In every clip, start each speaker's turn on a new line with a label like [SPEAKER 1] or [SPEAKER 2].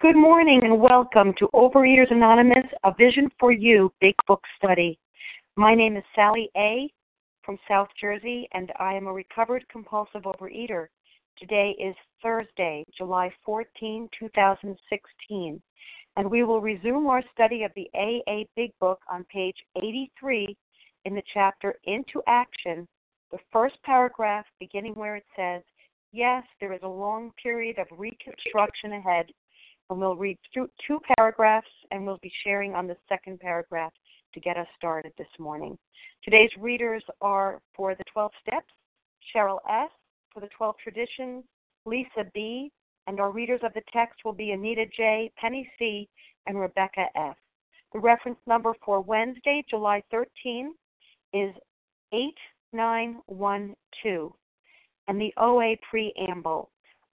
[SPEAKER 1] Good morning and welcome to Overeaters Anonymous, a Vision for You Big Book Study. My name is Sally A. from South Jersey, and I am a recovered compulsive overeater. Today is Thursday, July 14, 2016, and we will resume our study of the AA Big Book on page 83 in the chapter Into Action, the first paragraph beginning where it says, Yes, there is a long period of reconstruction ahead and we'll read through two paragraphs and we'll be sharing on the second paragraph to get us started this morning. Today's readers are for the 12 steps, Cheryl S. for the 12 traditions, Lisa B. And our readers of the text will be Anita J., Penny C., and Rebecca F. The reference number for Wednesday, July 13, is 8912. And the OA preamble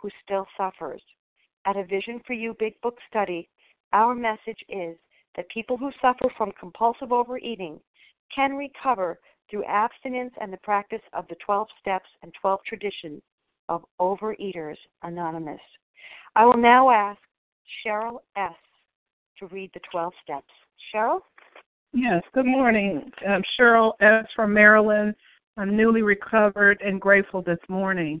[SPEAKER 1] who still suffers. At a Vision for You Big Book study, our message is that people who suffer from compulsive overeating can recover through abstinence and the practice of the 12 steps and 12 traditions of Overeaters Anonymous. I will now ask Cheryl S. to read the 12 steps. Cheryl?
[SPEAKER 2] Yes, good morning. I'm Cheryl S. from Maryland. I'm newly recovered and grateful this morning.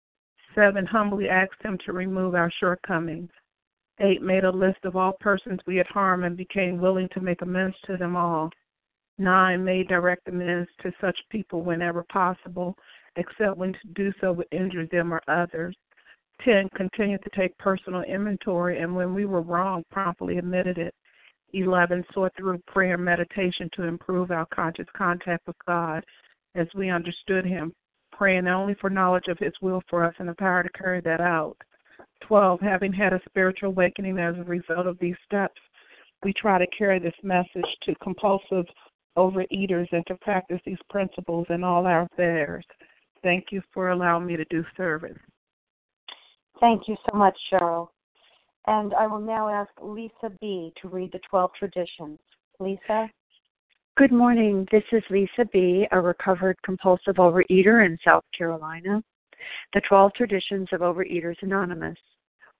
[SPEAKER 2] Seven, humbly asked him to remove our shortcomings. Eight, made a list of all persons we had harmed and became willing to make amends to them all. Nine, made direct amends to such people whenever possible, except when to do so would injure them or others. Ten, continued to take personal inventory and when we were wrong, promptly admitted it. Eleven, sought through prayer and meditation to improve our conscious contact with God as we understood Him praying only for knowledge of His will for us and the power to carry that out. 12. Having had a spiritual awakening as a result of these steps, we try to carry this message to compulsive overeaters and to practice these principles in all our affairs. Thank you for allowing me to do service.
[SPEAKER 1] Thank you so much, Cheryl. And I will now ask Lisa B. to read the 12 traditions. Lisa?
[SPEAKER 3] Good morning. This is Lisa B., a recovered compulsive overeater in South Carolina. The 12 Traditions of Overeaters Anonymous.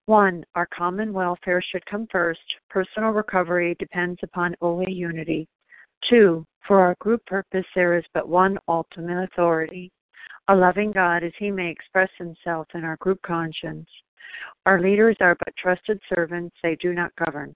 [SPEAKER 3] 1. Our common welfare should come first. Personal recovery depends upon OA unity. 2. For our group purpose, there is but one ultimate authority a loving God as he may express himself in our group conscience. Our leaders are but trusted servants, they do not govern.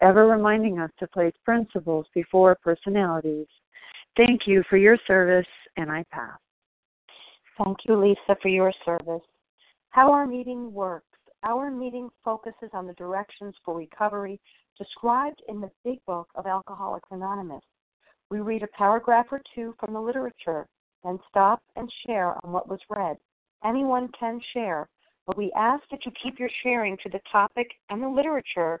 [SPEAKER 3] ever reminding us to place principles before personalities. Thank you for your service, and I pass.
[SPEAKER 1] Thank you, Lisa, for your service. How our meeting works. Our meeting focuses on the directions for recovery described in the Big Book of Alcoholics Anonymous. We read a paragraph or two from the literature, then stop and share on what was read. Anyone can share, but we ask that you keep your sharing to the topic and the literature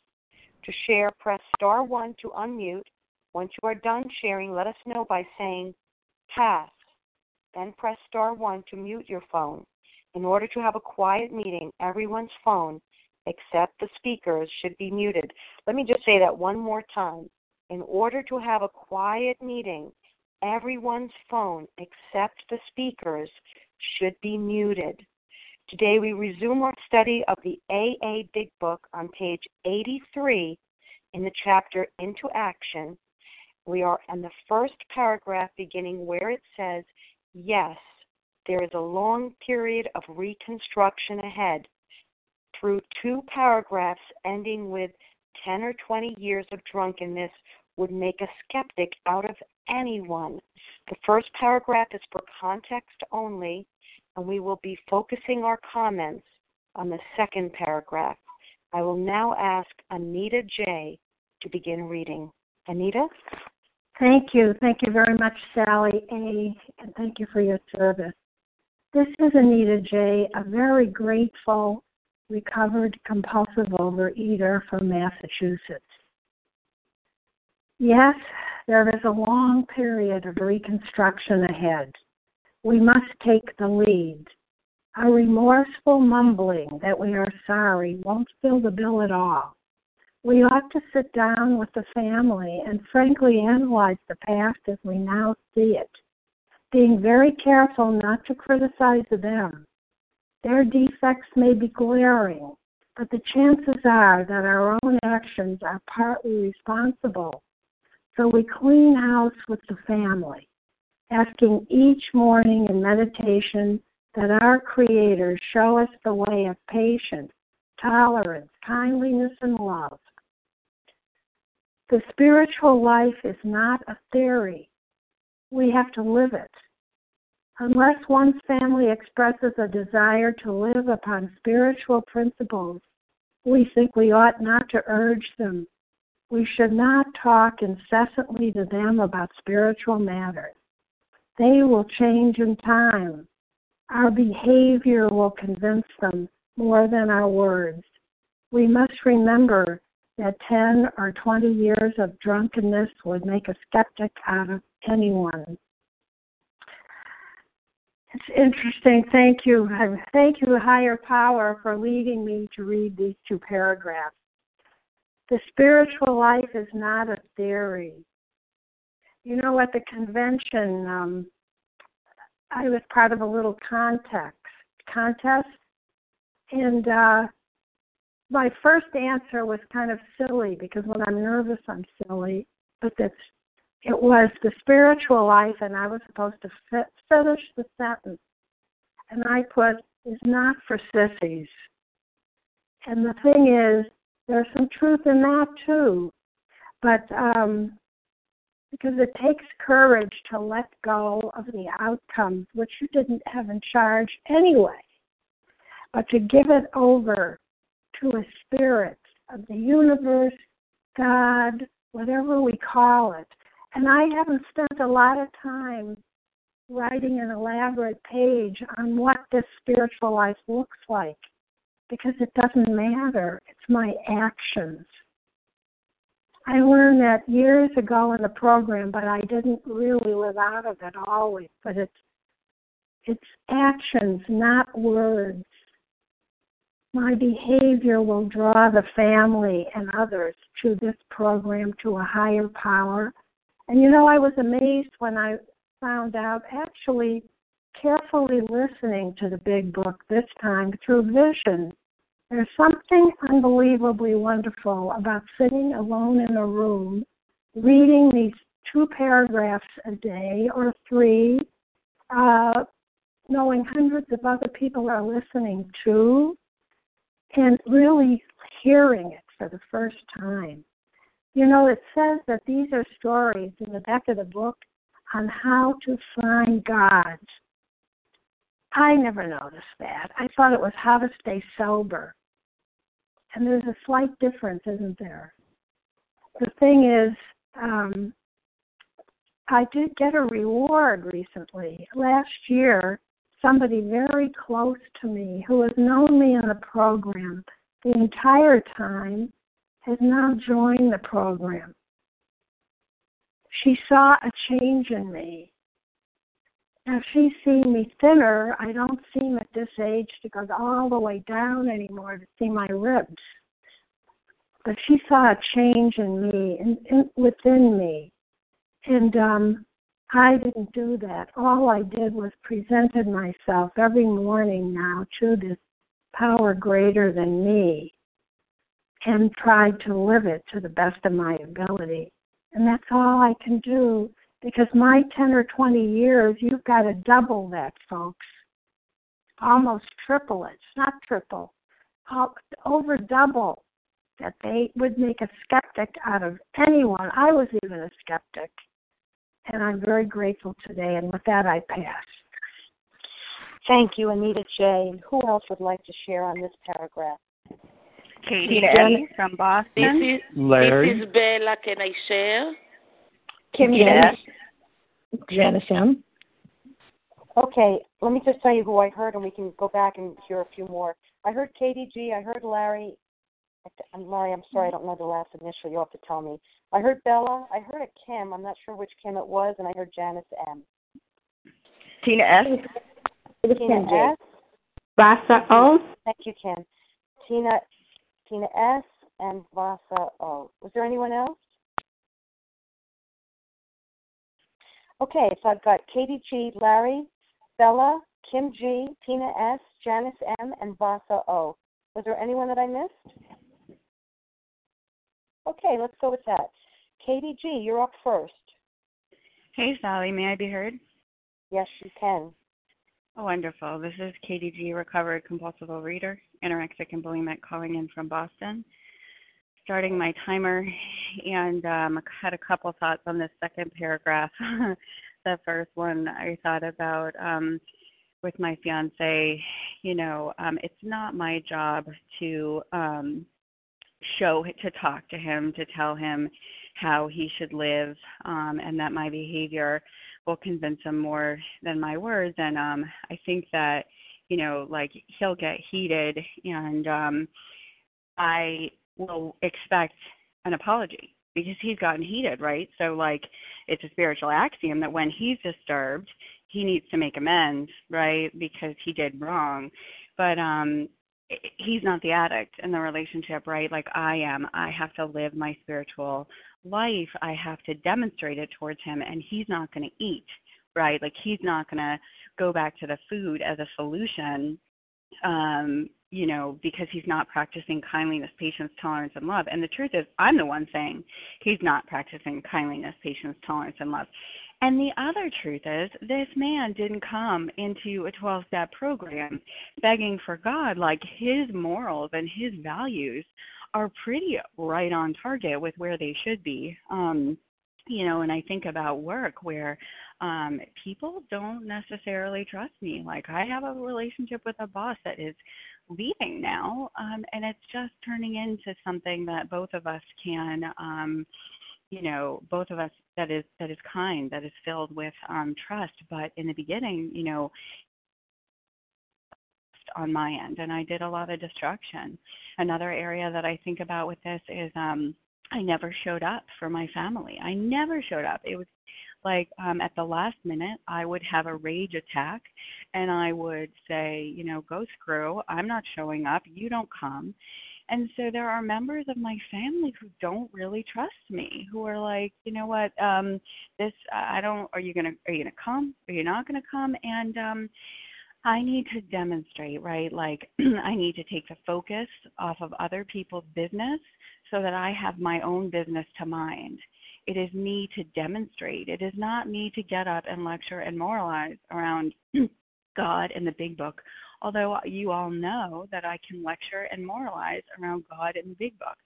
[SPEAKER 1] To share, press star 1 to unmute. Once you are done sharing, let us know by saying pass. Then press star 1 to mute your phone. In order to have a quiet meeting, everyone's phone, except the speakers, should be muted. Let me just say that one more time in order to have a quiet meeting, everyone's phone except the speakers should be muted. Today we resume our study of the AA Big Book on page 83 in the chapter Into Action. We are in the first paragraph beginning where it says, Yes, there is a long period of reconstruction ahead. Through two paragraphs ending with 10 or 20 years of drunkenness would make a skeptic out of anyone. The first paragraph is for context only, and we will be focusing our comments on the second paragraph. I will now ask Anita J. to begin reading. Anita?
[SPEAKER 4] Thank you. Thank you very much, Sally A., and thank you for your service. This is Anita J., a very grateful, recovered compulsive overeater from Massachusetts. Yes, there is a long period of reconstruction ahead. We must take the lead. A remorseful mumbling that we are sorry won't fill the bill at all. We ought to sit down with the family and frankly analyze the past as we now see it, being very careful not to criticize them. Their defects may be glaring, but the chances are that our own actions are partly responsible so we clean house with the family, asking each morning in meditation that our Creator show us the way of patience, tolerance, kindliness, and love. The spiritual life is not a theory. We have to live it. Unless one's family expresses a desire to live upon spiritual principles, we think we ought not to urge them we should not talk incessantly to them about spiritual matters. They will change in time. Our behavior will convince them more than our words. We must remember that 10 or 20 years of drunkenness would make a skeptic out of anyone. It's interesting. Thank you. Thank you, higher power, for leading me to read these two paragraphs. The spiritual life is not a theory. You know, at the convention, um, I was part of a little context contest, and uh, my first answer was kind of silly because when I'm nervous, I'm silly. But that's it was the spiritual life, and I was supposed to fit, finish the sentence, and I put is not for sissies. And the thing is, There's some truth in that too. But um, because it takes courage to let go of the outcomes, which you didn't have in charge anyway, but to give it over to a spirit of the universe, God, whatever we call it. And I haven't spent a lot of time writing an elaborate page on what this spiritual life looks like because it doesn't matter. It's my actions. I learned that years ago in the program, but I didn't really live out of it always. But it's it's actions, not words. My behavior will draw the family and others to this program to a higher power. And you know, I was amazed when I found out actually carefully listening to the big book this time through vision there's something unbelievably wonderful about sitting alone in a room, reading these two paragraphs a day or three, uh, knowing hundreds of other people are listening to, and really hearing it for the first time. You know, it says that these are stories in the back of the book on how to find God. I never noticed that. I thought it was how to stay sober. And there's a slight difference, isn't there? The thing is, um, I did get a reward recently. Last year, somebody very close to me who has known me in the program the entire time has now joined the program. She saw a change in me now she's seeing me thinner. I don't seem at this age to go all the way down anymore to see my ribs. But she saw a change in me and in, within me. And um I didn't do that. All I did was presented myself every morning now to this power greater than me and tried to live it to the best of my ability. And that's all I can do because my 10 or 20 years, you've got to double that, folks. Almost triple it. It's not triple. Over double that they would make a skeptic out of anyone. I was even a skeptic. And I'm very grateful today. And with that, I pass.
[SPEAKER 1] Thank you, Anita J. Who else would like to share on this paragraph?
[SPEAKER 5] Katie Jen from Boston.
[SPEAKER 6] This is,
[SPEAKER 7] Larry.
[SPEAKER 6] This is Bella. Can I share?
[SPEAKER 1] Kim
[SPEAKER 5] yes.
[SPEAKER 8] Janice M.
[SPEAKER 1] Okay, let me just tell you who I heard, and we can go back and hear a few more. I heard Katie G. I heard Larry. I'm Larry. I'm sorry, I don't know the last initial. You'll have to tell me. I heard Bella. I heard a Kim. I'm not sure which Kim it was, and I heard Janice M.
[SPEAKER 5] Tina S.
[SPEAKER 1] Tina S.
[SPEAKER 8] Vasa O.
[SPEAKER 1] Thank you, Kim. Tina, Tina S. and Vasa O. Was there anyone else? Okay, so I've got Katie G, Larry, Bella, Kim G, Tina S, Janice M, and Vasa O. Was there anyone that I missed? Okay, let's go with that. Katie G, you're up first.
[SPEAKER 5] Hey, Sally, may I be heard?
[SPEAKER 1] Yes, you can.
[SPEAKER 5] Oh, wonderful. This is Katie G, recovered compulsive overeater, anorexic and bulimic, calling in from Boston. Starting my timer, and um, I had a couple thoughts on this second paragraph. the first one I thought about um, with my fiance. You know, um, it's not my job to um, show to talk to him to tell him how he should live, um, and that my behavior will convince him more than my words. And um, I think that you know, like he'll get heated, and um, I will expect an apology because he's gotten heated, right? So like it's a spiritual axiom that when he's disturbed, he needs to make amends, right? Because he did wrong. But um he's not the addict in the relationship, right? Like I am. I have to live my spiritual life. I have to demonstrate it towards him and he's not going to eat, right? Like he's not going to go back to the food as a solution um you know, because he's not practicing kindliness, patience, tolerance, and love. And the truth is, I'm the one saying he's not practicing kindliness, patience, tolerance, and love. And the other truth is, this man didn't come into a 12 step program begging for God. Like his morals and his values are pretty right on target with where they should be. Um, you know, and I think about work where um people don't necessarily trust me. Like I have a relationship with a boss that is leaving now um and it's just turning into something that both of us can um you know both of us that is that is kind that is filled with um trust but in the beginning you know on my end and I did a lot of destruction. Another area that I think about with this is um I never showed up for my family. I never showed up. It was like um at the last minute I would have a rage attack and I would say, you know, go screw, I'm not showing up, you don't come. And so there are members of my family who don't really trust me, who are like, you know what, um this I don't are you going to are you to come? Are you not going to come? And um I need to demonstrate, right? Like, I need to take the focus off of other people's business so that I have my own business to mind. It is me to demonstrate. It is not me to get up and lecture and moralize around God and the big book. Although you all know that I can lecture and moralize around God and the big book.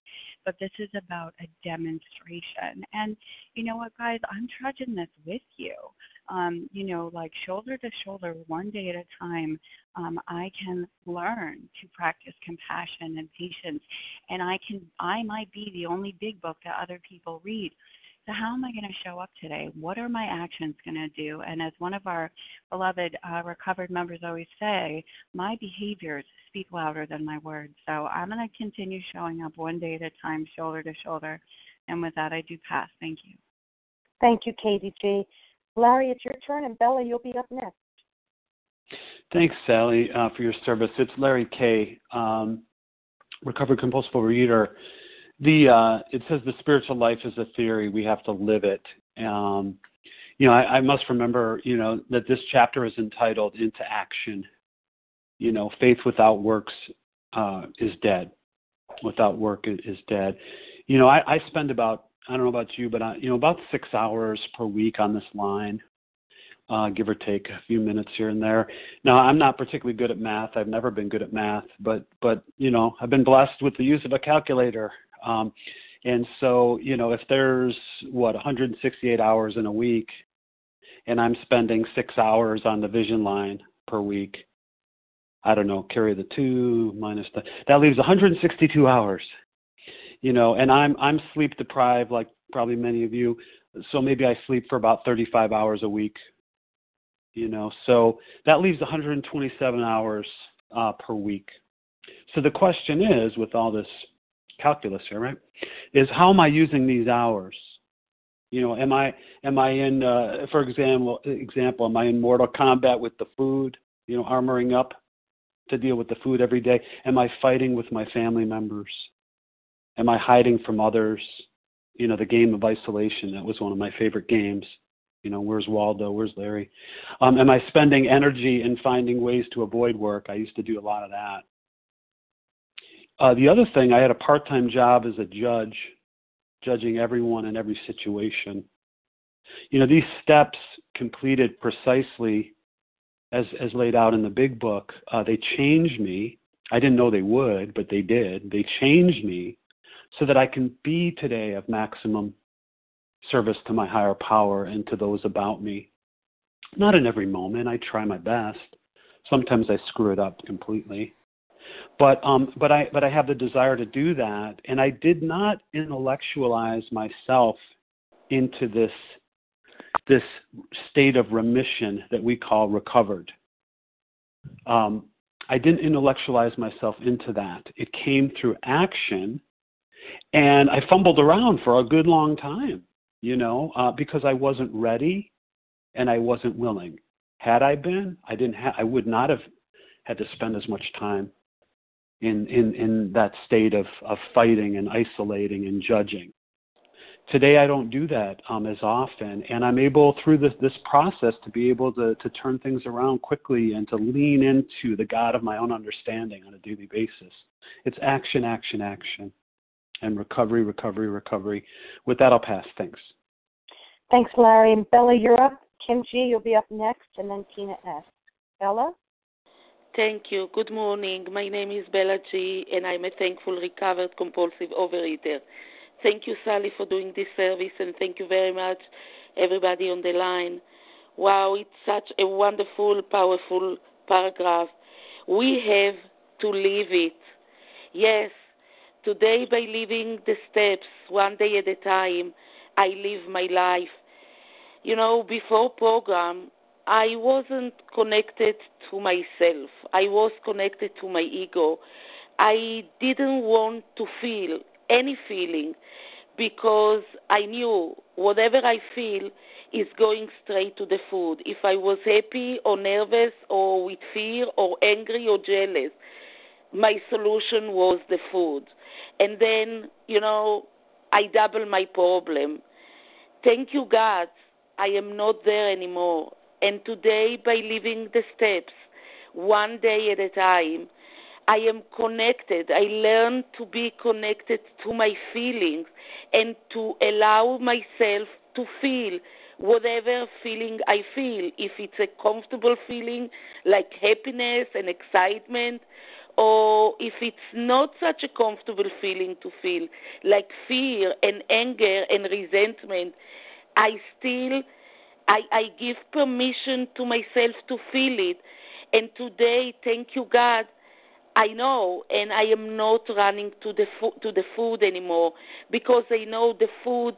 [SPEAKER 5] But this is about a demonstration. And you know what, guys? I'm trudging this with you um, you know, like shoulder to shoulder, one day at a time, um, I can learn to practice compassion and patience. And I can, I might be the only big book that other people read. So, how am I going to show up today? What are my actions going to do? And as one of our beloved uh, recovered members always say, my behaviors speak louder than my words. So, I'm going to continue showing up one day at a time, shoulder to shoulder. And with that, I do pass. Thank you.
[SPEAKER 1] Thank you, Katie G. Larry, it's your turn, and Bella, you'll be up next.
[SPEAKER 7] Thanks, Sally, uh, for your service. It's Larry K, um, recovered compulsive overeater. The uh, it says the spiritual life is a theory. We have to live it. Um, you know, I, I must remember, you know, that this chapter is entitled "Into Action." You know, faith without works uh, is dead. Without work is dead. You know, I, I spend about I don't know about you, but I, you know, about six hours per week on this line, uh, give or take a few minutes here and there. Now, I'm not particularly good at math. I've never been good at math, but but you know, I've been blessed with the use of a calculator. Um, and so, you know, if there's what 168 hours in a week, and I'm spending six hours on the vision line per week, I don't know, carry the two minus the that leaves 162 hours you know, and I'm I'm sleep deprived like probably many of you, so maybe I sleep for about 35 hours a week. You know, so that leaves 127 hours uh, per week. So the question is, with all this calculus here, right, is how am I using these hours? You know, am I am I in, uh, for example, example, am I in mortal combat with the food? You know, armoring up to deal with the food every day. Am I fighting with my family members? Am I hiding from others? You know, the game of isolation, that was one of my favorite games. You know, where's Waldo? Where's Larry? Um, am I spending energy in finding ways to avoid work? I used to do a lot of that. Uh, the other thing, I had a part time job as a judge, judging everyone in every situation. You know, these steps completed precisely as, as laid out in the big book, uh, they changed me. I didn't know they would, but they did. They changed me so that I can be today of maximum service to my higher power and to those about me. Not in every moment, I try my best. Sometimes I screw it up completely. But um but I but I have the desire to do that and I did not intellectualize myself into this this state of remission that we call recovered. Um, I didn't intellectualize myself into that. It came through action and I fumbled around for a good long time, you know, uh, because I wasn't ready and I wasn't willing. Had I been, I didn't. Ha- I would not have had to spend as much time in in in that state of of fighting and isolating and judging. Today, I don't do that um, as often, and I'm able through this this process to be able to to turn things around quickly and to lean into the God of my own understanding on a daily basis. It's action, action, action and recovery, recovery, recovery. With that, I'll pass. Thanks.
[SPEAKER 1] Thanks, Larry. And Bella, you're up. Kim G, you'll be up next, and then Tina S. Bella?
[SPEAKER 6] Thank you. Good morning. My name is Bella G, and I'm a thankful recovered compulsive overeater. Thank you, Sally, for doing this service, and thank you very much, everybody on the line. Wow, it's such a wonderful, powerful paragraph. We have to live it. Yes, today by living the steps one day at a time, I live my life. You know, before program, I wasn't connected to myself. I was connected to my ego. I didn't want to feel any feeling because I knew whatever I feel is going straight to the food. If I was happy or nervous or with fear or angry or jealous, my solution was the food. And then, you know, I double my problem. Thank you, God. I am not there anymore. And today, by living the steps, one day at a time, I am connected. I learn to be connected to my feelings and to allow myself to feel whatever feeling I feel. If it's a comfortable feeling like happiness and excitement, or if it's not such a comfortable feeling to feel like fear and anger and resentment, I still I, I give permission to myself to feel it. And today, thank you, God, I know, and I am not running to the fo- to the food anymore because I know the food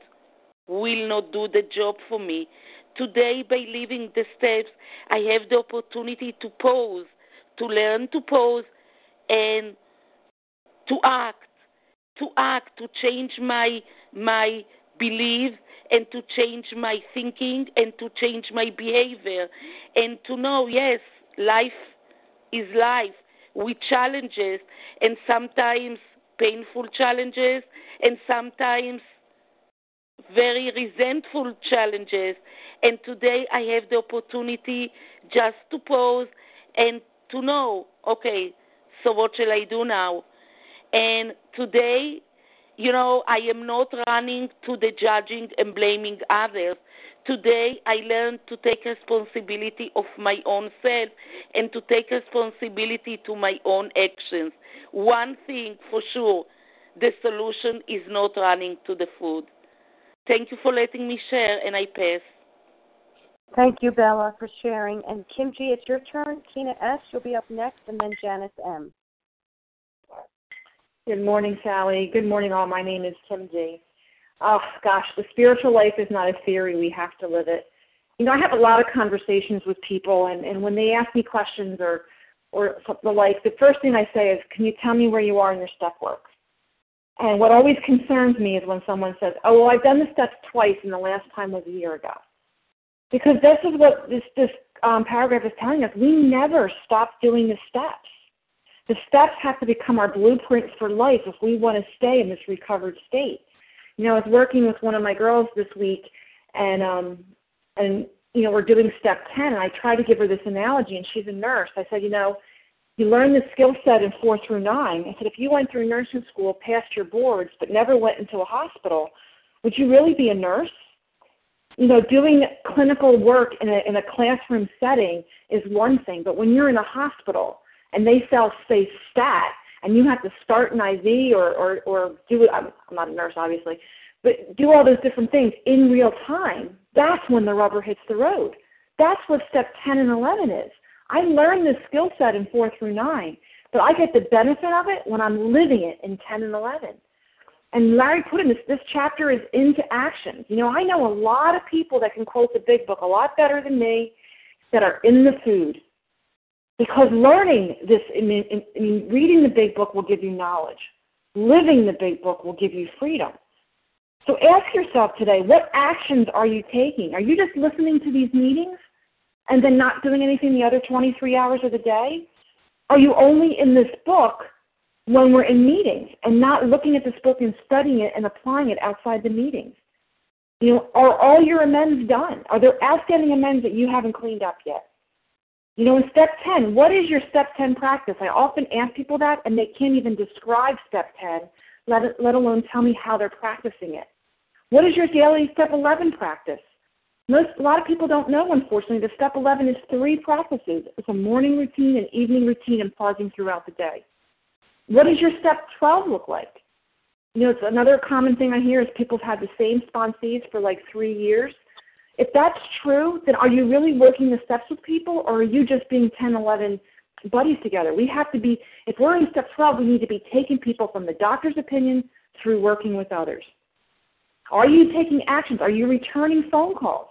[SPEAKER 6] will not do the job for me. Today, by living the steps, I have the opportunity to pause, to learn to pause, and to act, to act, to change my my beliefs and to change my thinking and to change my behavior. And to know yes life is life with challenges and sometimes painful challenges and sometimes very resentful challenges. And today i have the opportunity just to pause and to know okay so what shall i do now? And today you know, I am not running to the judging and blaming others. Today, I learned to take responsibility of my own self and to take responsibility to my own actions. One thing for sure, the solution is not running to the food. Thank you for letting me share, and I pass.
[SPEAKER 1] Thank you, Bella, for sharing. And Kim G, it's your turn. Tina S, you'll be up next, and then Janice M.
[SPEAKER 8] Good morning, Sally. Good morning, all. My name is Kim G. Oh, gosh, the spiritual life is not a theory. We have to live it. You know, I have a lot of conversations with people, and, and when they ask me questions or or the like, the first thing I say is, "Can you tell me where you are in your step work?" And what always concerns me is when someone says, "Oh, well, I've done the steps twice, and the last time was a year ago," because this is what this this um, paragraph is telling us. We never stop doing the steps the steps have to become our blueprints for life if we want to stay in this recovered state. You know, I was working with one of my girls this week, and um, and you know, we're doing step ten, and I tried to give her this analogy, and she's a nurse. I said, you know, you learn the skill set in four through nine. I said, if you went through nursing school, passed your boards, but never went into a hospital, would you really be a nurse? You know, doing clinical work in a in a classroom setting is one thing, but when you're in a hospital and they sell say stat and you have to start an IV or or or do it I'm, I'm not a nurse obviously but do all those different things in real time that's when the rubber hits the road. That's what step 10 and 11 is. I learned this skill set in 4 through 9 but I get the benefit of it when I'm living it in 10 and 11 and Larry put in this this chapter is into action you know I know a lot of people that can quote the big book a lot better than me that are in the food because learning this, I mean, I mean, reading the big book will give you knowledge. Living the big book will give you freedom. So ask yourself today, what actions are you taking? Are you just listening to these meetings and then not doing anything the other 23 hours of the day? Are you only in this book when we're in meetings and not looking at this book and studying it and applying it outside the meetings? You know, are all your amends done? Are there outstanding amends that you haven't cleaned up yet? You know, in step 10, what is your step 10 practice? I often ask people that, and they can't even describe step 10, let, let alone tell me how they're practicing it. What is your daily step 11 practice? Most a lot of people don't know, unfortunately, that step 11 is three practices. It's a morning routine, an evening routine, and pausing throughout the day. What does your step 12 look like? You know, it's another common thing I hear is people have had the same sponsees for like three years. If that's true, then are you really working the steps with people, or are you just being 10, 11 buddies together? We have to be, if we're in step 12, we need to be taking people from the doctor's opinion through working with others. Are you taking actions? Are you returning phone calls?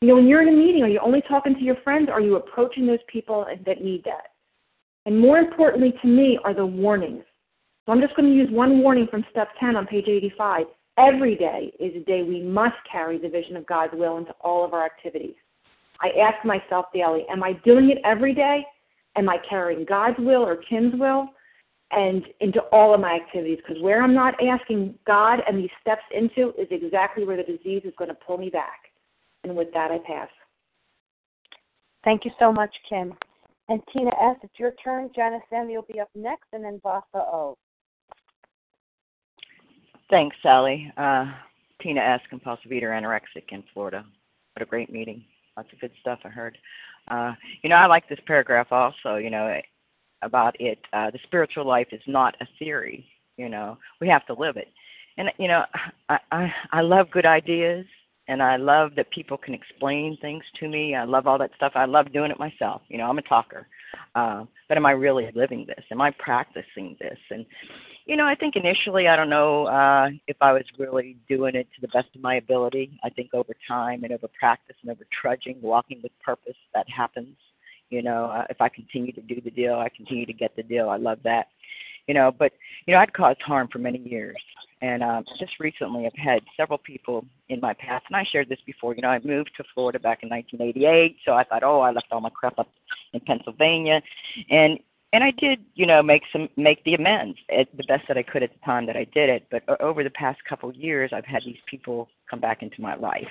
[SPEAKER 8] You know, when you're in a meeting, are you only talking to your friends? Are you approaching those people that need that? And more importantly to me are the warnings. So I'm just going to use one warning from step 10 on page 85. Every day is a day we must carry the vision of God's will into all of our activities. I ask myself daily, am I doing it every day? Am I carrying God's will or Kim's will? And into all of my activities, because where I'm not asking God and these steps into is exactly where the disease is going to pull me back. And with that, I pass.
[SPEAKER 1] Thank you so much, Kim. And Tina S., it's your turn. Janice M., you'll be up next, and then Vasa O.
[SPEAKER 9] Thanks, Sally. Uh, Tina S., compulsive eater, anorexic in Florida. What a great meeting. Lots of good stuff I heard. Uh, you know, I like this paragraph also, you know, about it. Uh, the spiritual life is not a theory, you know, we have to live it. And, you know, I, I, I love good ideas and I love that people can explain things to me. I love all that stuff. I love doing it myself. You know, I'm a talker. Uh, but am I really living this? Am I practicing this? And you know, I think initially I don't know uh if I was really doing it to the best of my ability. I think over time and over practice and over trudging, walking with purpose, that happens. You know, uh, if I continue to do the deal, I continue to get the deal. I love that. You know, but you know, I'd caused harm for many years. And uh, just recently, I've had several people in my past, and I shared this before. You know, I moved to Florida back in 1988, so I thought, oh, I left all my crap up in Pennsylvania, and and I did, you know, make some make the amends at the best that I could at the time that I did it. But over the past couple of years, I've had these people come back into my life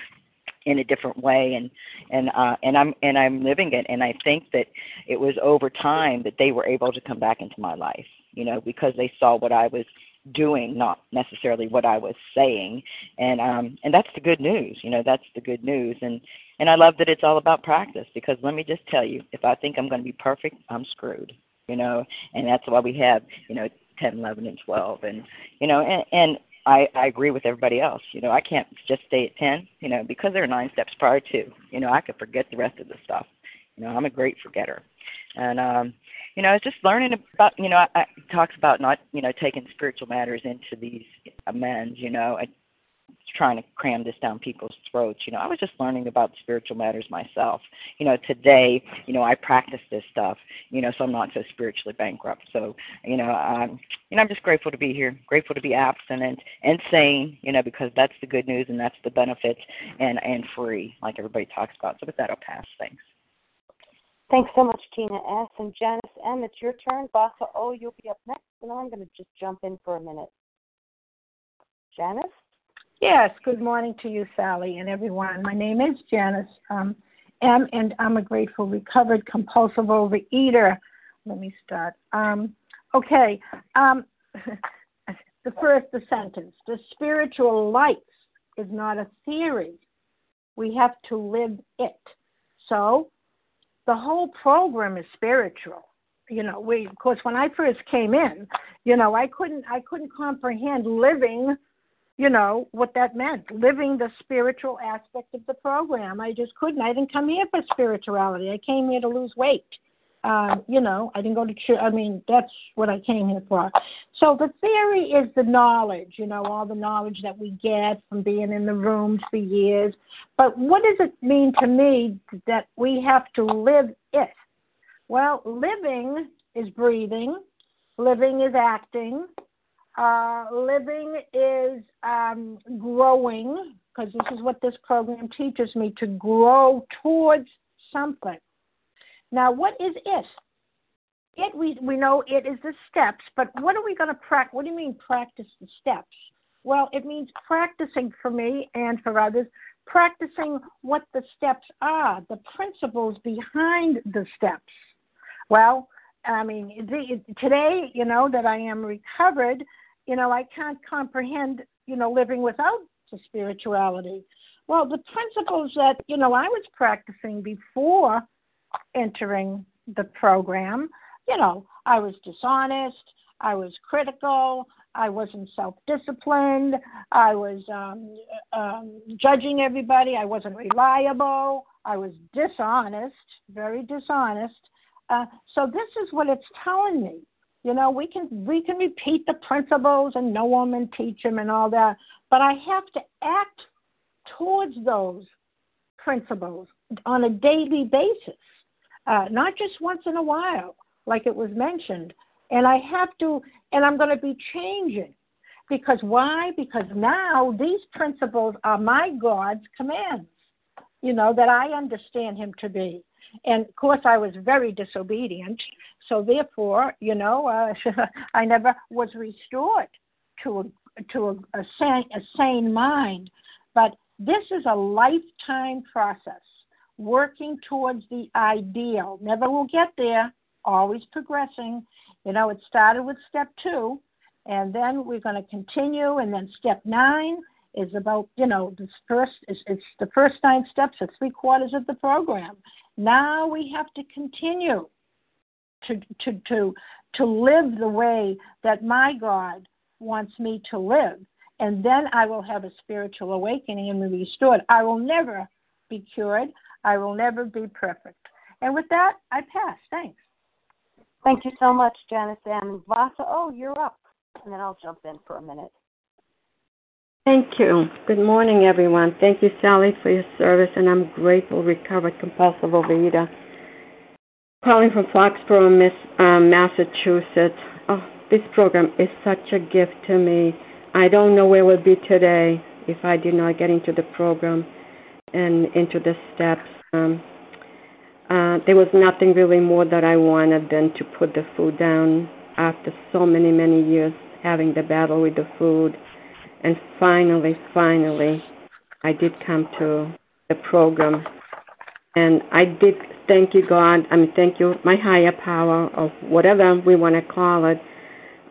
[SPEAKER 9] in a different way, and and uh, and I'm and I'm living it. And I think that it was over time that they were able to come back into my life, you know, because they saw what I was doing, not necessarily what I was saying. And um and that's the good news, you know, that's the good news. And and I love that it's all about practice because let me just tell you, if I think I'm going to be perfect, I'm screwed you know, and that's why we have, you know, 10, 11, and 12, and you know, and, and I I agree with everybody else. You know, I can't just stay at 10, you know, because there are nine steps prior to. You know, I could forget the rest of the stuff. You know, I'm a great forgetter, and um, you know, it's just learning about. You know, I, I talks about not, you know, taking spiritual matters into these amends. You know, trying to cram this down people's throats. You know, I was just learning about spiritual matters myself. You know, today, you know, I practice this stuff. You know, so I'm not so spiritually bankrupt. So, you know, um, you know, I'm just grateful to be here. Grateful to be abstinent and sane. You know, because that's the good news and that's the benefits and and free, like everybody talks about. So with that, I'll pass. Thanks.
[SPEAKER 1] Thanks so much, Tina S. And Janice M., it's your turn. Vasa O., you'll be up next, and I'm going to just jump in for a minute. Janice?
[SPEAKER 10] Yes, good morning to you, Sally, and everyone. My name is Janice um, M., and I'm a grateful, recovered, compulsive overeater. Let me start. Um, okay, um, the first the sentence: the spiritual life is not a theory. We have to live it. So, the whole program is spiritual. You know, we of course when I first came in, you know, I couldn't I couldn't comprehend living you know, what that meant, living the spiritual aspect of the program. I just couldn't. I didn't come here for spirituality. I came here to lose weight. Um, you know, I didn't go to church. I mean, that's what I came here for. So the theory is the knowledge, you know, all the knowledge that we get from being in the rooms for years. But what does it mean to me that we have to live it? Well, living is breathing, living is acting, uh, living is um, growing, because this is what this program teaches me to grow towards something. Now, what is it? It we we know it is the steps, but what are we going to practice? What do you mean practice the steps? Well, it means practicing for me and for others, practicing what the steps are, the principles behind the steps. Well, I mean, the, today, you know, that I am recovered, you know, I can't comprehend, you know, living without the spirituality. Well, the principles that, you know, I was practicing before entering the program, you know, I was dishonest, I was critical, I wasn't self disciplined, I was um, um, judging everybody, I wasn't reliable, I was dishonest, very dishonest. Uh, so this is what it's telling me. You know, we can we can repeat the principles and know them and teach them and all that, but I have to act towards those principles on a daily basis, uh, not just once in a while, like it was mentioned. And I have to, and I'm going to be changing. Because why? Because now these principles are my God's commands, you know, that I understand Him to be. And of course, I was very disobedient. So therefore, you know, uh, I never was restored to a, to a, a, sane, a sane mind. But this is a lifetime process, working towards the ideal. Never will get there, always progressing. You know, it started with step two, and then we're going to continue, and then step nine is about, you know, this first, it's, it's the first nine steps are three quarters of the program. Now we have to continue to, to, to, to live the way that my God wants me to live and then I will have a spiritual awakening and be restored. I will never be cured. I will never be perfect. And with that, I pass. Thanks.
[SPEAKER 1] Thank you so much, Janice and Vasa. Oh, you're up. And then I'll jump in for a minute.
[SPEAKER 11] Thank you. Good morning, everyone. Thank you, Sally, for your service, and I'm grateful, recovered compulsive overeater. Calling from Foxborough, Miss, um, Massachusetts. Oh, this program is such a gift to me. I don't know where we'll be today if I did not get into the program and into the steps. Um, uh, there was nothing really more that I wanted than to put the food down after so many, many years having the battle with the food. And finally, finally, I did come to the program. And I did thank you, God. I mean, thank you, my higher power, or whatever we want to call it,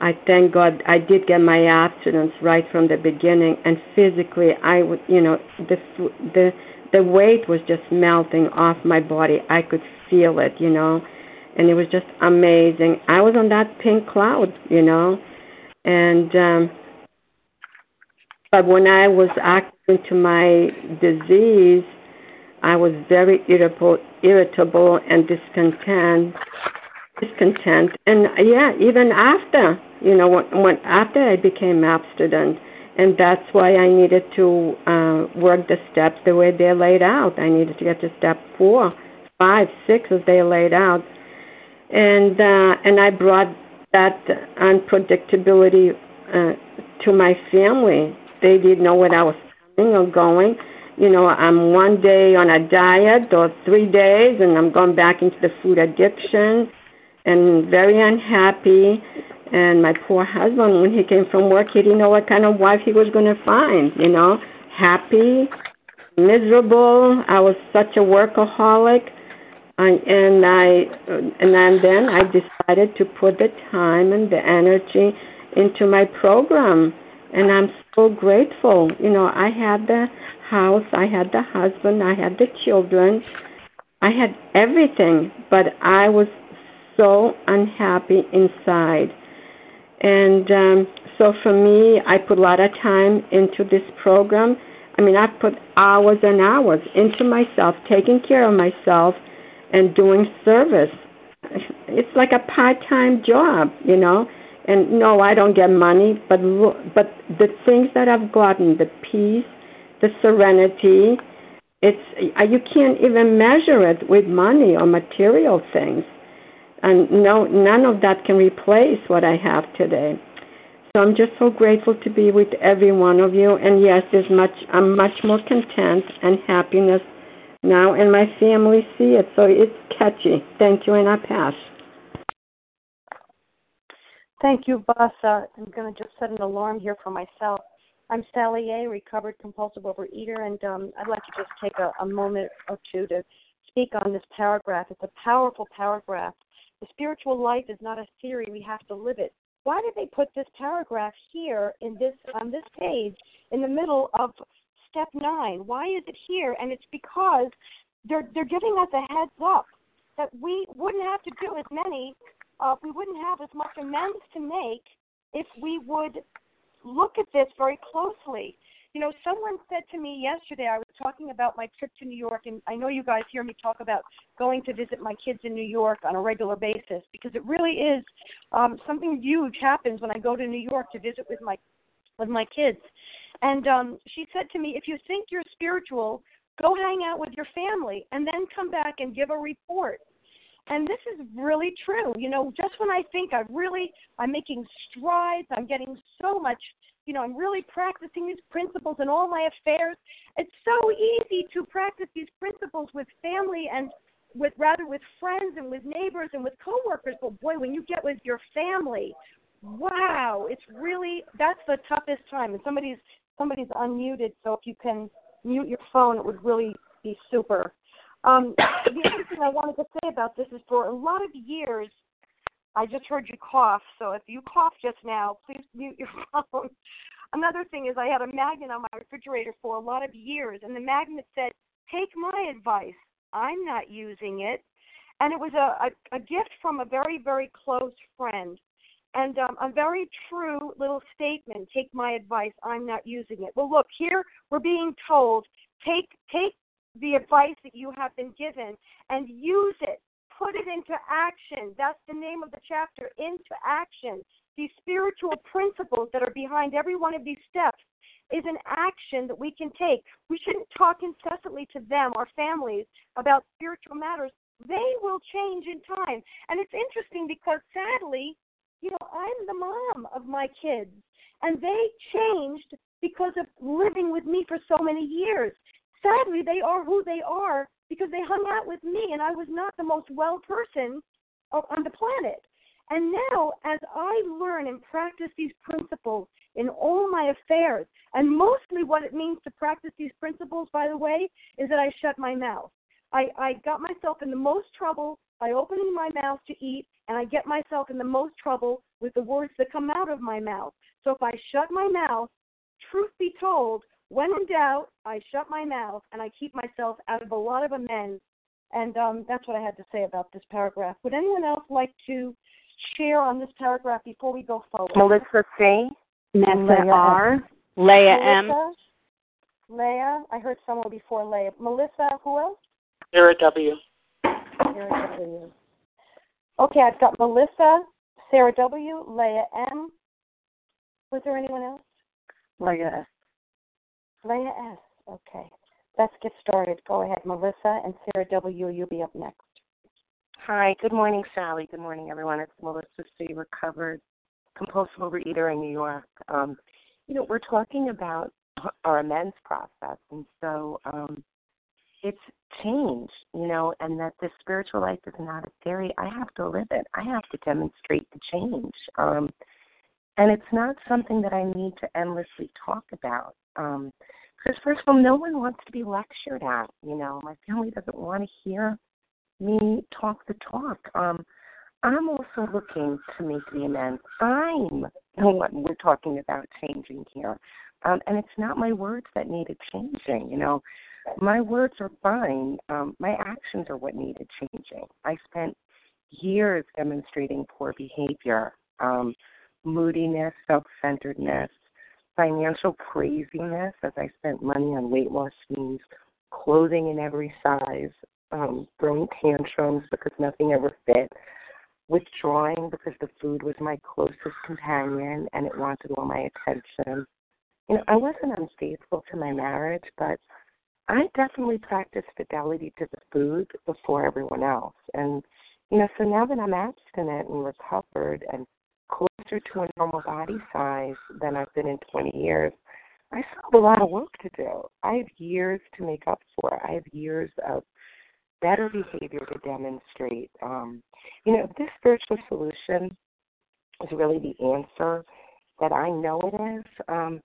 [SPEAKER 11] I thank God I did get my abstinence right from the beginning, and physically I would, you know, the the the weight was just melting off my body. I could feel it, you know, and it was just amazing. I was on that pink cloud, you know, and um, but when I was acting to my disease, I was very irritable, irritable and discontent discontent. And yeah even after you know when, when after i became abstinent. And that's why i needed to uh work the steps the way they're laid out. I needed to get to step four five six as they're laid out. And uh and i brought that unpredictability uh to my family they didn't know what i was coming or going you know i'm one day on a diet or three days and i'm going back into the food addiction and very unhappy. And my poor husband, when he came from work, he didn't know what kind of wife he was going to find. You know, happy, miserable. I was such a workaholic, and, and I, and then I decided to put the time and the energy into my program, and I'm so grateful. You know, I had the house, I had the husband, I had the children, I had everything, but I was so unhappy inside. And um, so for me, I put a lot of time into this program. I mean, I put hours and hours into myself, taking care of myself, and doing service. It's like a part-time job, you know. And no, I don't get money, but but the things that I've gotten, the peace, the serenity, it's uh, you can't even measure it with money or material things and no none of that can replace what I have today. So I'm just so grateful to be with every one of you. And yes, there's much I'm much more content and happiness now, and my family see it. So it's catchy. Thank you, and I pass.
[SPEAKER 1] Thank you, Bassa. I'm going to just set an alarm here for myself. I'm Sally A., recovered compulsive overeater, and um, I'd like to just take a, a moment or two to speak on this paragraph. It's a powerful paragraph the spiritual life is not a theory, we have to live it. Why did they put this paragraph here in this on this page in the middle of step nine? Why is it here? And it's because they're they're giving us a heads up that we wouldn't have to do as many, uh, we wouldn't have as much amends to make if we would look at this very closely. You know, someone said to me yesterday, I was talking about my trip to New York, and I know you guys hear me talk about going to visit my kids in New York on a regular basis because it really is um, something huge happens when I go to New York to visit with my with my kids. And um, she said to me, if you think you're spiritual, go hang out with your family and then come back and give a report. And this is really true. You know, just when I think I really I'm making strides, I'm getting so much, you know, I'm really practicing these principles in all my affairs. It's so easy to practice these principles with family and with rather with friends and with neighbors and with coworkers. But boy, when you get with your family, wow, it's really that's the toughest time. And somebody's somebody's unmuted, so if you can mute your phone, it would really be super. Um, the other thing I wanted to say about this is for a lot of years, I just heard you cough. So if you cough just now, please mute your phone. Another thing is I had a magnet on my refrigerator for a lot of years, and the magnet said, "Take my advice." I'm not using it, and it was a, a, a gift from a very very close friend and um, a very true little statement. Take my advice. I'm not using it. Well, look here. We're being told take take the advice that you have been given and use it. Put it into action. That's the name of the chapter. Into action. These spiritual principles that are behind every one of these steps is an action that we can take. We shouldn't talk incessantly to them, our families, about spiritual matters. They will change in time. And it's interesting because sadly, you know, I'm the mom of my kids, and they changed because of living with me for so many years. Sadly, they are who they are because they hung out with me, and I was not the most well person on the planet. And now, as I learn and practice these principles in all my affairs, and mostly what it means to practice these principles, by the way, is that I shut my mouth. I, I got myself in the most trouble by opening my mouth to eat, and I get myself in the most trouble with the words that come out of my mouth. So if I shut my mouth, truth be told, when in doubt, I shut my mouth and I keep myself out of a lot of amends. And um, that's what I had to say about this paragraph. Would anyone else like to share on this paragraph before we go forward?
[SPEAKER 12] Melissa C.
[SPEAKER 3] Nessa R. Leah M.
[SPEAKER 1] Leah, I heard someone before Leah. Melissa, who else?
[SPEAKER 12] Sarah W.
[SPEAKER 1] Sarah W. Okay, I've got Melissa, Sarah W, Leah M. Was there anyone else?
[SPEAKER 3] Leah S.
[SPEAKER 1] Leah S. Okay. Let's get started. Go ahead, Melissa and Sarah W. You'll be up next.
[SPEAKER 12] Hi. Good morning, Sally. Good morning, everyone. It's Melissa C. Recovered compulsive overeater in New York. Um, you know, we're talking about our amends process, and so um, it's change, you know, and that this spiritual life is not a theory. I have to live it. I have to demonstrate the change. Um, and it's not something that I need to endlessly talk about. Um, because first of all, no one wants to be lectured at. You know, my family doesn't want to hear me talk the talk. Um, I'm also looking to make the amends. I'm one we're talking about changing here. Um, and it's not my words that needed changing. You know, my words are fine. Um, my actions are what needed changing. I spent years demonstrating poor behavior, um, moodiness, self centeredness, financial craziness as I spent money on weight loss schemes, clothing in every size, um, throwing tantrums because nothing ever fit, withdrawing because the food was my closest companion and it wanted all my attention. You know, I wasn't unfaithful to my marriage, but I definitely practiced fidelity to the food before everyone else. And, you know, so now that I'm abstinent and recovered and closer to a normal body size than I've been in 20 years, I still have a lot of work to do. I have years to make up for. I have years of better behavior to demonstrate. Um, you know, this spiritual solution is really the answer that I know it is. Um,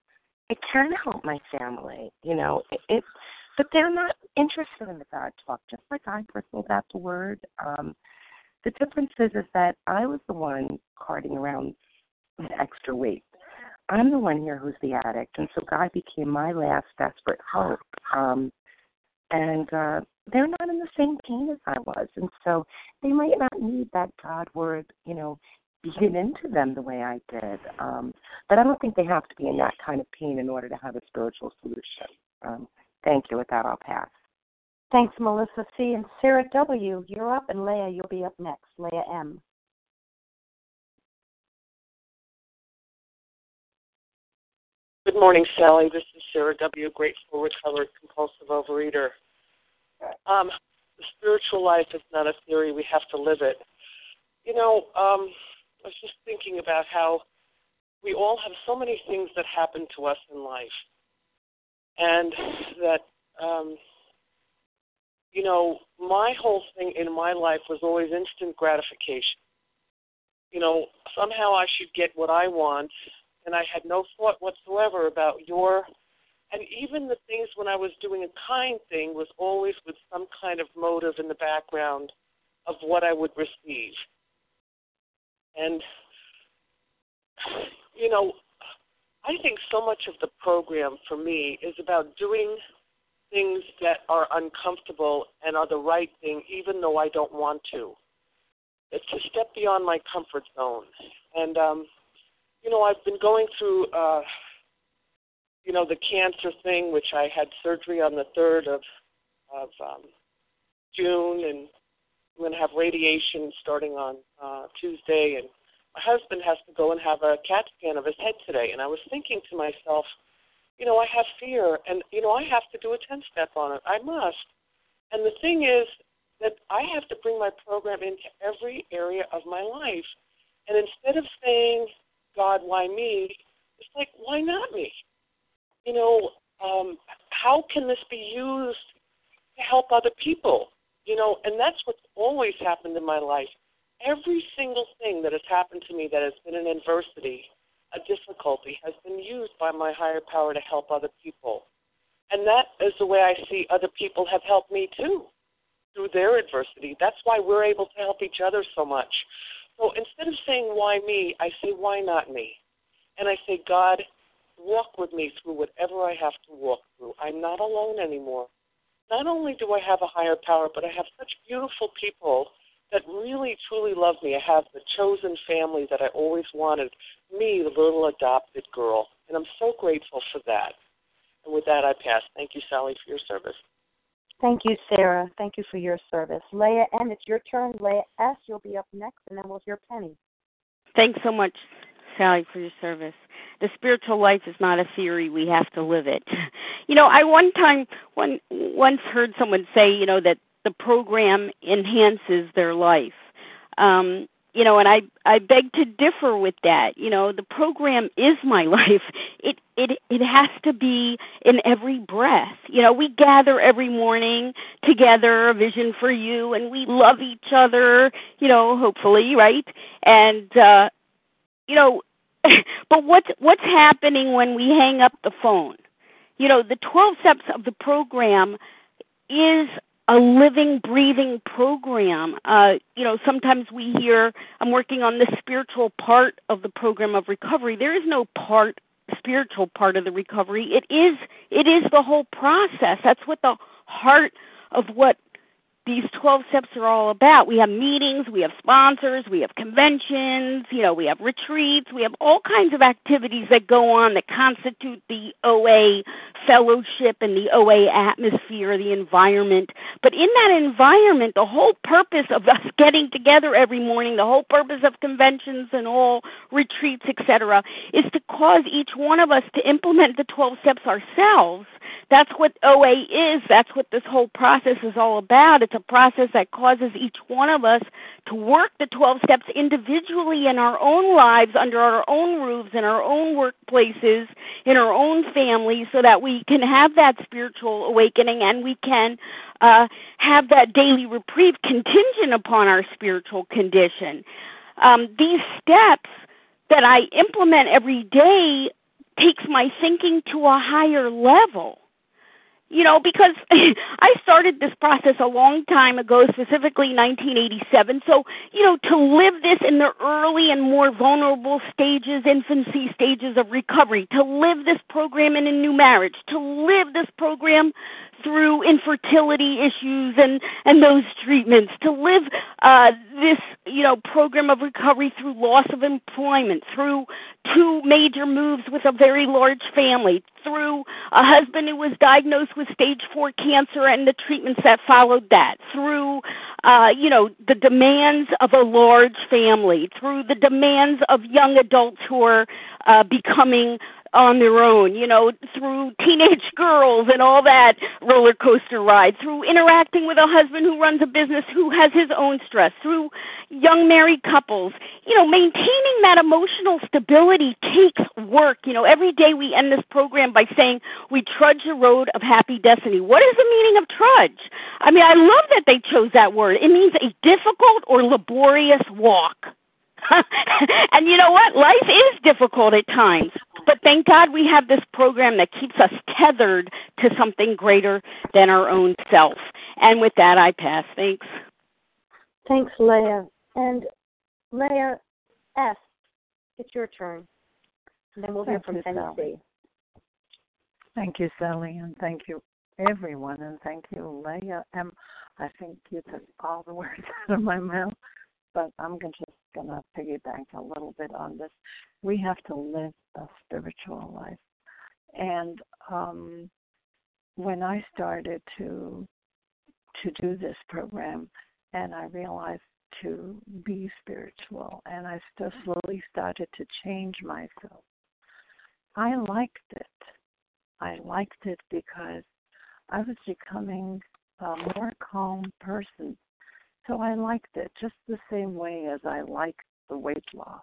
[SPEAKER 12] it can help my family. You know, it, it but they're not interested in the God talk, just like I bristled at the word. Um, the difference is, is that I was the one carting around with extra weight. I'm the one here who's the addict, and so God became my last desperate hope. Um, and uh, they're not in the same pain as I was, and so they might not need that God word, you know, beaten into them the way I did. Um, but I don't think they have to be in that kind of pain in order to have a spiritual solution. Um, thank you. With that, I'll pass.
[SPEAKER 1] Thanks, Melissa C. And Sarah W., you're up, and Leah, you'll be up next. Leah M.
[SPEAKER 13] Good morning, Sally. This is Sarah W., grateful, recovered, compulsive overeater. Um, the spiritual life is not a theory, we have to live it. You know, um, I was just thinking about how we all have so many things that happen to us in life. And that, um, you know, my whole thing in my life was always instant gratification. You know, somehow I should get what I want, and I had no thought whatsoever about your and even the things when I was doing a kind thing was always with some kind of motive in the background of what I would receive. And, you know, I think so much of the program for me is about doing things that are uncomfortable and are the right thing, even though I don't want to. It's to step beyond my comfort zone. And, um, you know, I've been going through, uh, you know, the cancer thing, which I had surgery on the 3rd of, of um, June, and I'm going to have radiation starting on uh, Tuesday, and my husband has to go and have a CAT scan of his head today. And I was thinking to myself, you know, I have fear, and you know, I have to do a ten step on it. I must. And the thing is that I have to bring my program into every area of my life. And instead of saying, God, why me? It's like, why not me? You know, um, how can this be used to help other people? You know, and that's what's always happened in my life every single thing that has happened to me that has been an adversity, a difficulty, has been used by my higher power to help other people. And that is the way I see other people have helped me too through their adversity. That's why we're able to help each other so much. So instead of saying, why me, I say, why not me? And I say, God, walk with me through whatever I have to walk through. I'm not alone anymore. Not only do I have a higher power, but I have such beautiful people that really truly love me. I have the chosen family that I always wanted, me, the little adopted girl. And I'm so grateful for that. And with that, I pass. Thank you, Sally, for your service.
[SPEAKER 1] Thank you, Sarah. Thank you for your service. Leah M., it's your turn. Leah S., you'll be up next, and then we'll hear Penny.
[SPEAKER 14] Thanks so much, Sally, for your service. The spiritual life is not a theory; we have to live it. You know, I one time one once heard someone say, you know, that the program enhances their life. Um, you know, and I I beg to differ with that. You know, the program is my life. It it it has to be in every breath. You know, we gather every morning together, a vision for you, and we love each other. You know, hopefully, right? And uh, you know, but what's what's happening when we hang up the phone? You know, the 12 steps of the program is a living, breathing program. Uh, you know, sometimes we hear, I'm working on the spiritual part of the program of recovery. There is no part, spiritual part of the recovery. It is, it is the whole process. That's what the heart of what these 12 steps are all about. We have meetings, we have sponsors, we have conventions, you know, we have retreats, we have all kinds of activities that go on that constitute the OA fellowship and the OA atmosphere, the environment. But in that environment, the whole purpose of us getting together every morning, the whole purpose of conventions and all retreats, etc., is to cause each one of us to implement the 12 steps ourselves that's what OA is. That's what this whole process is all about. It's a process that causes each one of us to work the 12 steps individually in our own lives, under our own roofs, in our own workplaces, in our own families, so that we can have that spiritual awakening and we can uh, have that daily reprieve contingent upon our spiritual condition. Um, these steps that I implement every day takes my thinking to a higher level you know, because I started this process a long time ago, specifically 1987. So, you know, to live this in the early and more vulnerable stages, infancy stages of recovery, to live this program in a new marriage, to live this program through infertility issues and and those treatments to live uh this you know program of recovery through loss of employment through two major moves with a very large family through a husband who was diagnosed with stage 4 cancer and the treatments that followed that through uh you know the demands of a large family through the demands of young adults who are uh becoming on their own, you know, through teenage girls and all that roller coaster ride, through interacting with a husband who runs a business who has his own stress, through young married couples. You know, maintaining that emotional stability takes work. You know, every day we end this program by saying we trudge the road of happy destiny. What is the meaning of trudge? I mean, I love that they chose that word. It means a difficult or laborious walk. and you know what? Life is difficult at times. But thank God we have this program that keeps us tethered to something greater than our own self. And with that, I pass. Thanks.
[SPEAKER 1] Thanks, Leah. And Leah S., it's your turn. And then we'll
[SPEAKER 15] thank
[SPEAKER 1] hear from Penny C.
[SPEAKER 15] Thank you, Sally, and thank you, everyone, and thank you, Leah. Um, I think you took all the words out of my mouth, but I'm just going to piggyback a little bit on this. We have to live a spiritual life. And um, when I started to to do this program, and I realized to be spiritual, and I still slowly started to change myself. I liked it. I liked it because I was becoming a more calm person. So I liked it just the same way as I liked the weight loss.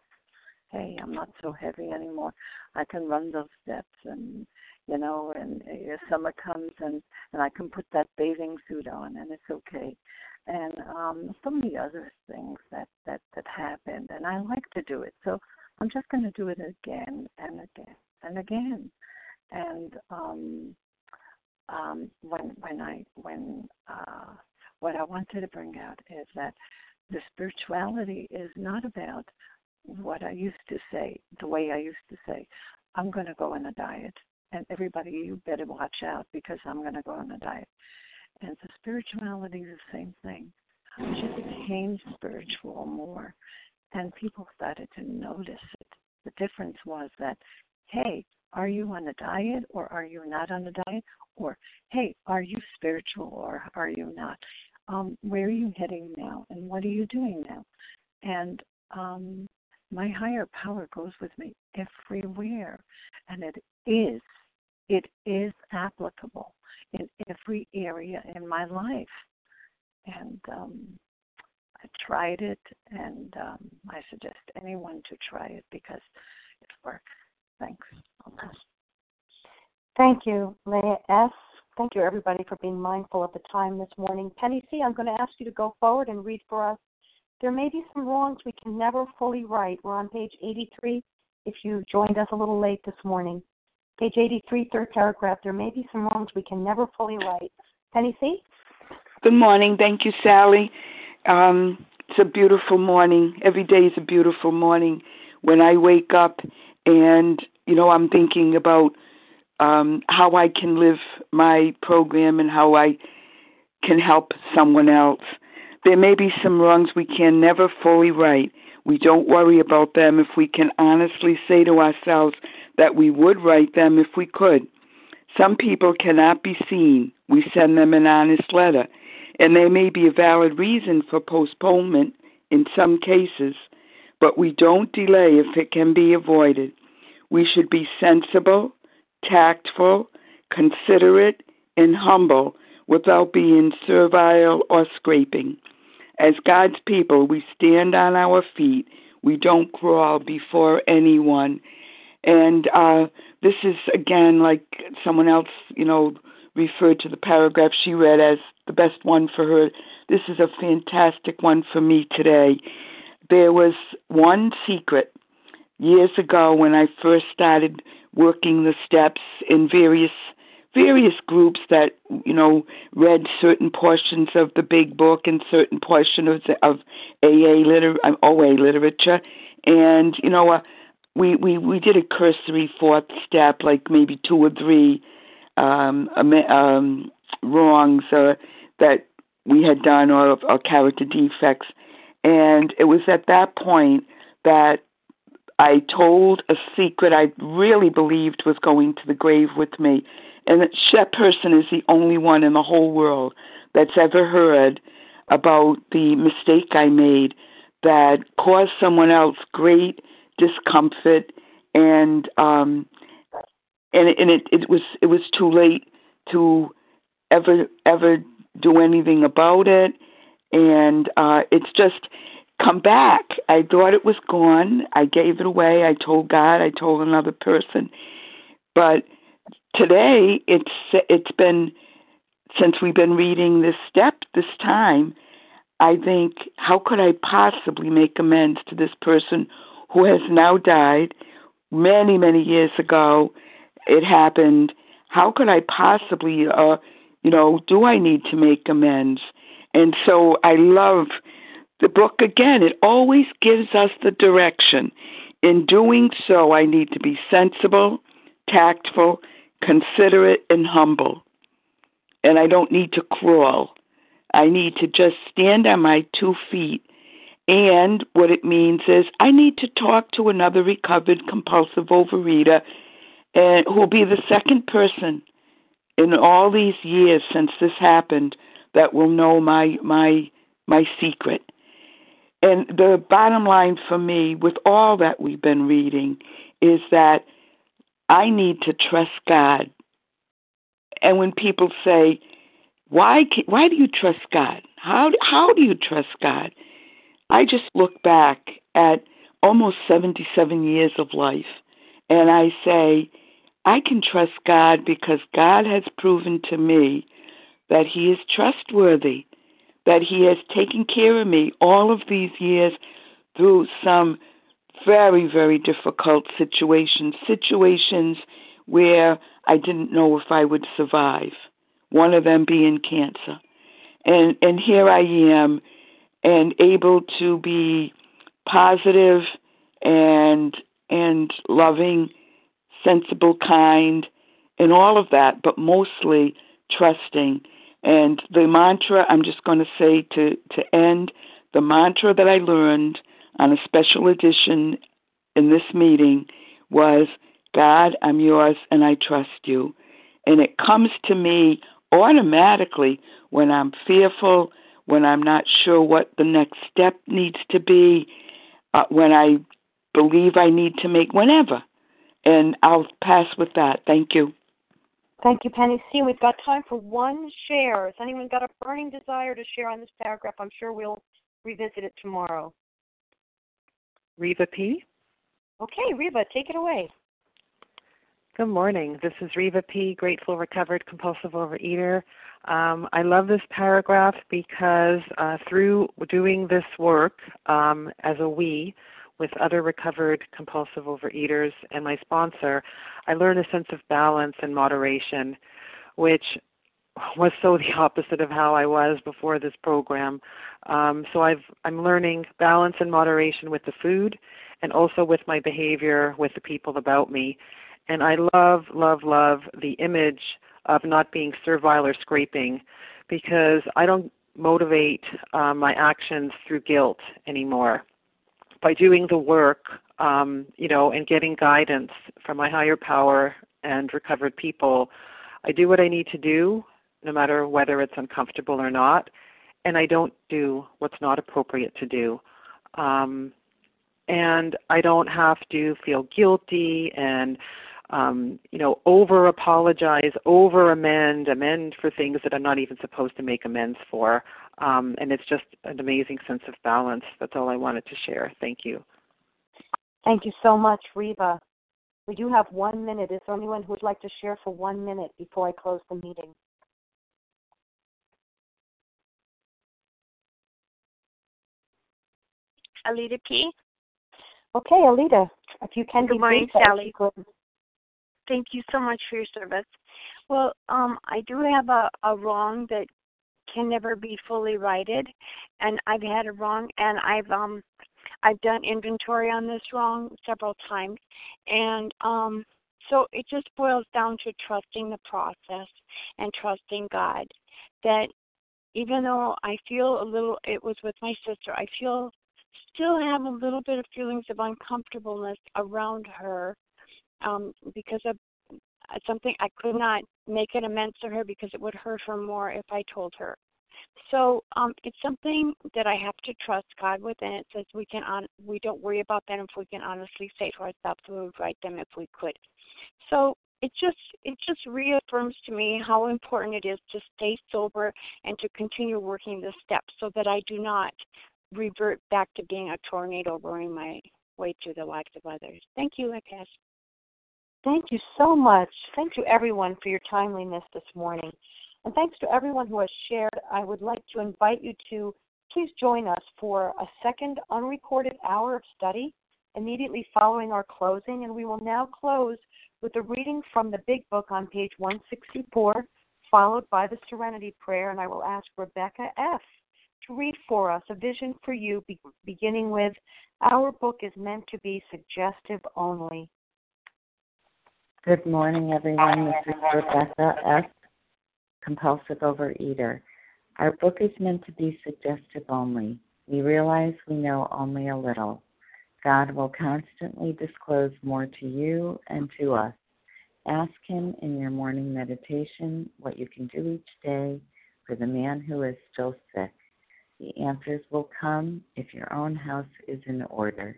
[SPEAKER 15] Hey, I'm not so heavy anymore. I can run those steps and you know, and uh, summer comes and and I can put that bathing suit on and it's okay. And um so many other things that that that happened and I like to do it. So I'm just going to do it again and again and again. And um um when when I when uh what I wanted to bring out is that the spirituality is not about what I used to say, the way I used to say, I'm going to go on a diet. And everybody, you better watch out because I'm going to go on a diet. And the spirituality is the same thing. I just became spiritual more. And people started to notice it. The difference was that, hey, are you on a diet or are you not on a diet? Or, hey, are you spiritual or are you not? Um, where are you heading now? And what are you doing now? And um, my higher power goes with me everywhere. And it is, it is applicable in every area in my life. And um, I tried it, and um, I suggest anyone to try it because it works. Thanks.
[SPEAKER 1] Thank you, Leah S. Thank you, everybody, for being mindful of the time this morning. Penny C., I'm going to ask you to go forward and read for us there may be some wrongs we can never fully right. We're on page 83 if you joined us a little late this morning. Page 83, third paragraph. There may be some wrongs we can never fully right. Penny C?
[SPEAKER 16] Good morning. Thank you, Sally. Um, it's a beautiful morning. Every day is a beautiful morning. When I wake up and, you know, I'm thinking about um, how I can live my program and how I can help someone else. There may be some wrongs we can never fully right. We don't worry about them if we can honestly say to ourselves that we would right them if we could. Some people cannot be seen. We send them an honest letter, and there may be a valid reason for postponement in some cases, but we don't delay if it can be avoided. We should be sensible, tactful, considerate, and humble without being servile or scraping. As God's people, we stand on our feet. We don't crawl before anyone. And uh, this is, again, like someone else, you know, referred to the paragraph she read as the best one for her. This is a fantastic one for me today. There was one secret years ago when I first started working the steps in various various groups that you know read certain portions of the big book and certain portions of, of AA liter um, OA literature, and you know uh, we we we did a cursory fourth step, like maybe two or three um, um, wrongs uh, that we had done or, or character defects, and it was at that point that I told a secret I really believed was going to the grave with me. And that person is the only one in the whole world that's ever heard about the mistake I made that caused someone else great discomfort and um and and it, it was it was too late to ever ever do anything about it and uh it's just come back. I thought it was gone. I gave it away. I told God. I told another person. But today, it's it's been since we've been reading this step this time. I think, how could I possibly make amends to this person who has now died many, many years ago? It happened. How could I possibly, uh, you know, do I need to make amends? And so I love the book again, it always gives us the direction. In doing so, I need to be sensible, tactful, considerate, and humble. And I don't need to crawl. I need to just stand on my two feet. And what it means is I need to talk to another recovered compulsive overeater and who'll be the second person in all these years since this happened that will know my my my secret. And the bottom line for me, with all that we've been reading, is that I need to trust God. And when people say, "Why? Why do you trust God? How how do you trust God?" I just look back at almost 77 years of life, and I say, I can trust God because God has proven to me that He is trustworthy that He has taken care of me all of these years through some very, very difficult situations, situations where I didn't know if I would survive, one of them being cancer. And and here I am and able to be positive and and loving, sensible, kind, and all of that, but mostly trusting and the mantra I'm just going to say to, to end the mantra that I learned on a special edition in this meeting was God, I'm yours and I trust you. And it comes to me automatically when I'm fearful, when I'm not sure what the next step needs to be, uh, when I believe I need to make, whenever. And I'll pass with that. Thank you.
[SPEAKER 1] Thank you, Penny C. We've got time for one share. Has anyone got a burning desire to share on this paragraph? I'm sure we'll revisit it tomorrow.
[SPEAKER 17] Reva P.
[SPEAKER 1] Okay, Reva, take it away.
[SPEAKER 17] Good morning. This is Reva P., grateful recovered compulsive overeater. Um, I love this paragraph because uh, through doing this work um, as a we, with other recovered compulsive overeaters and my sponsor, I learned a sense of balance and moderation, which was so the opposite of how I was before this program. Um, so I've, I'm learning balance and moderation with the food and also with my behavior with the people about me. And I love, love, love the image of not being servile or scraping because I don't motivate uh, my actions through guilt anymore by doing the work, um, you know, and getting guidance from my higher power and recovered people, I do what I need to do, no matter whether it's uncomfortable or not, and I don't do what's not appropriate to do. Um, and I don't have to feel guilty and um, you know, over apologize, over amend, amend for things that I'm not even supposed to make amends for. Um, and it's just an amazing sense of balance. That's all I wanted to share. Thank you.
[SPEAKER 1] Thank you so much, Reva. We do have one minute. Is there anyone who would like to share for one minute before I close the meeting?
[SPEAKER 18] Alita P.
[SPEAKER 1] Okay, Alita, if you can
[SPEAKER 18] Good
[SPEAKER 1] be
[SPEAKER 18] morning,
[SPEAKER 1] brief,
[SPEAKER 18] Sally. Thank you so much for your service. Well, um, I do have a, a wrong that can never be fully righted, and I've had a wrong, and I've um, I've done inventory on this wrong several times, and um, so it just boils down to trusting the process and trusting God. That even though I feel a little, it was with my sister, I feel still have a little bit of feelings of uncomfortableness around her um, because of something I could not make an amends to her because it would hurt her more if I told her. So um, it's something that I have to trust God with, and it says we can on we don't worry about that if we can honestly say to ourselves we would right them if we could. So it just it just reaffirms to me how important it is to stay sober and to continue working the steps so that I do not revert back to being a tornado roaring my way through the lives of others. Thank you, I guess.
[SPEAKER 1] Thank you so much. Thank you, everyone, for your timeliness this morning. And thanks to everyone who has shared. I would like to invite you to please join us for a second unrecorded hour of study immediately following our closing. And we will now close with a reading from the Big Book on page 164, followed by the Serenity Prayer. And I will ask Rebecca F. to read for us a vision for you, beginning with Our book is meant to be suggestive only.
[SPEAKER 19] Good morning, everyone. This is Rebecca S., compulsive overeater. Our book is meant to be suggestive only. We realize we know only a little. God will constantly disclose more to you and to us. Ask Him in your morning meditation what you can do each day for the man who is still sick. The answers will come if your own house is in order